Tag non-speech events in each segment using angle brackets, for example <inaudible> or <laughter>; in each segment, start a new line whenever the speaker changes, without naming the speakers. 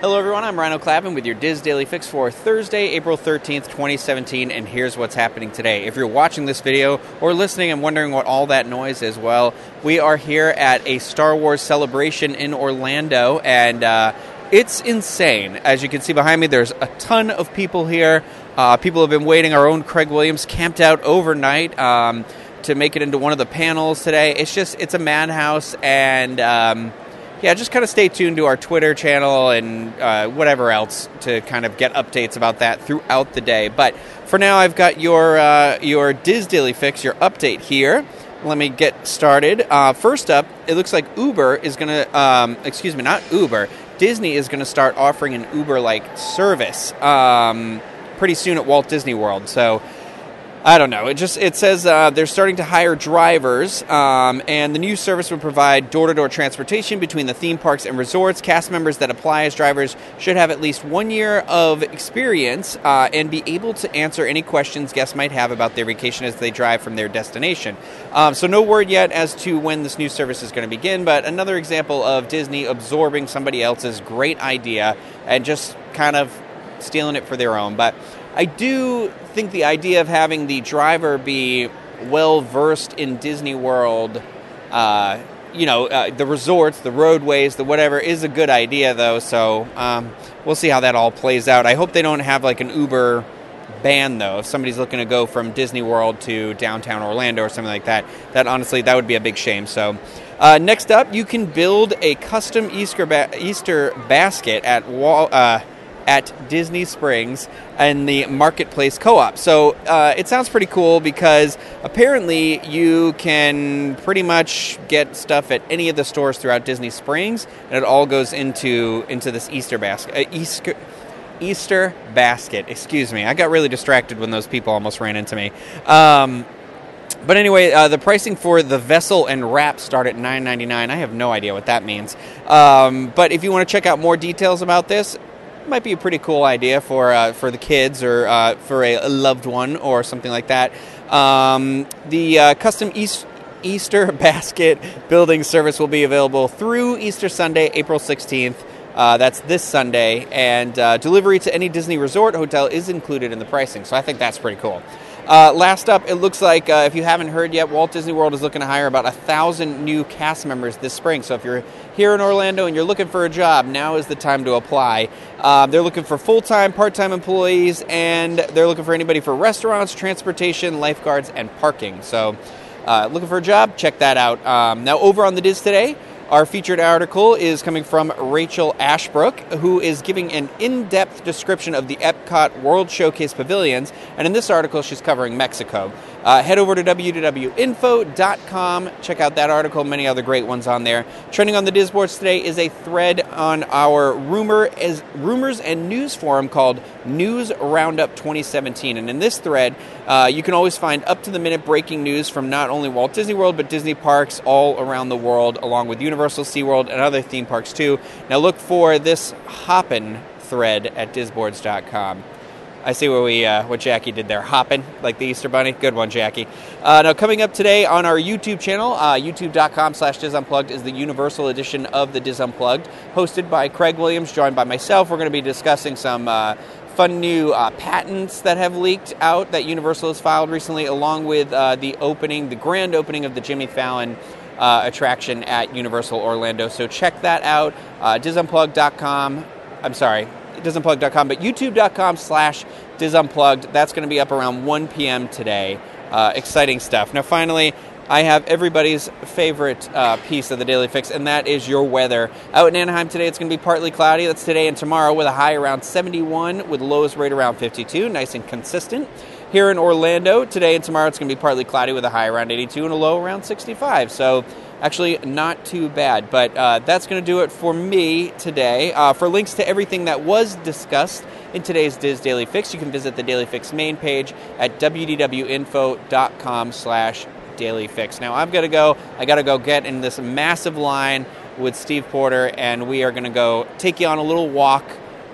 Hello, everyone. I'm Rhino Clappin with your DIS Daily Fix for Thursday, April 13th, 2017, and here's what's happening today. If you're watching this video or listening and wondering what all that noise is, well, we are here at a Star Wars celebration in Orlando, and uh, it's insane. As you can see behind me, there's a ton of people here. Uh, people have been waiting. Our own Craig Williams camped out overnight. Um, to make it into one of the panels today. It's just, it's a madhouse, and um, yeah, just kind of stay tuned to our Twitter channel and uh, whatever else to kind of get updates about that throughout the day. But for now, I've got your uh, your DIS Daily Fix, your update here. Let me get started. Uh, first up, it looks like Uber is going to, um, excuse me, not Uber. Disney is going to start offering an Uber-like service um, pretty soon at Walt Disney World. So I don't know. It just it says uh, they're starting to hire drivers, um, and the new service would provide door-to-door transportation between the theme parks and resorts. Cast members that apply as drivers should have at least one year of experience uh, and be able to answer any questions guests might have about their vacation as they drive from their destination. Um, so no word yet as to when this new service is going to begin, but another example of Disney absorbing somebody else's great idea and just kind of stealing it for their own. But I do think the idea of having the driver be well versed in Disney World, uh, you know, uh, the resorts, the roadways, the whatever, is a good idea, though. So um, we'll see how that all plays out. I hope they don't have like an Uber ban though if somebody's looking to go from disney world to downtown orlando or something like that that honestly that would be a big shame so uh, next up you can build a custom easter, ba- easter basket at wall uh, at Disney Springs and the Marketplace Co op. So uh, it sounds pretty cool because apparently you can pretty much get stuff at any of the stores throughout Disney Springs, and it all goes into, into this Easter basket. Uh, Easter, Easter basket. Excuse me. I got really distracted when those people almost ran into me. Um, but anyway, uh, the pricing for the vessel and wrap start at nine ninety nine. I have no idea what that means. Um, but if you want to check out more details about this, might be a pretty cool idea for uh, for the kids or uh, for a, loved one or something like that. Um, the uh, custom East, Easter <laughs> basket building service will be available through Easter Sunday, April 16th. Uh, that's this Sunday, and uh, delivery to any Disney resort hotel is included in the pricing. So I think that's pretty cool. Uh, last up, it looks like uh, if you haven't heard yet, Walt Disney World is looking to hire about a thousand new cast members this spring. So if you're here in Orlando and you're looking for a job, now is the time to apply. Uh, they're looking for full time, part time employees, and they're looking for anybody for restaurants, transportation, lifeguards, and parking. So uh, looking for a job? Check that out. Um, now, over on the DIS today, our featured article is coming from Rachel Ashbrook, who is giving an in depth description of the Epcot World Showcase pavilions. And in this article, she's covering Mexico. Uh, head over to www.info.com. Check out that article, many other great ones on there. Trending on the Disboards today is a thread on our rumor as rumors and news forum called News Roundup 2017. And in this thread, uh, you can always find up to the minute breaking news from not only Walt Disney World, but Disney parks all around the world, along with Universal, SeaWorld, and other theme parks too. Now look for this hoppin' thread at disboards.com. I see what we uh, what Jackie did there, hopping like the Easter Bunny. Good one, Jackie. Uh, now coming up today on our YouTube channel, uh, YouTube.com/slash DIS Unplugged is the Universal edition of the DIS Unplugged, hosted by Craig Williams, joined by myself. We're going to be discussing some uh, fun new uh, patents that have leaked out that Universal has filed recently, along with uh, the opening, the grand opening of the Jimmy Fallon. Uh, attraction at Universal Orlando. So check that out. Uh, DISUnplugged.com. I'm sorry, DISUnplugged.com, but YouTube.com slash DISUnplugged. That's going to be up around 1 p.m. today. Uh, exciting stuff. Now, finally, I have everybody's favorite uh, piece of the Daily Fix, and that is your weather. Out in Anaheim today, it's going to be partly cloudy. That's today and tomorrow, with a high around 71, with lows right around 52. Nice and consistent. Here in Orlando, today and tomorrow, it's going to be partly cloudy with a high around 82 and a low around 65. So, actually not too bad. But uh, that's going to do it for me today. Uh, for links to everything that was discussed in today's DIS Daily Fix, you can visit the Daily Fix main page at wdwinfo.com slash daily fix. Now I've got to go. I got to go get in this massive line with Steve Porter, and we are going to go take you on a little walk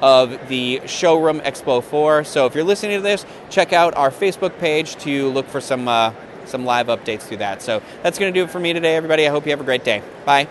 of the Showroom Expo 4. So if you're listening to this, check out our Facebook page to look for some uh, some live updates through that. So that's going to do it for me today, everybody. I hope you have a great day. Bye.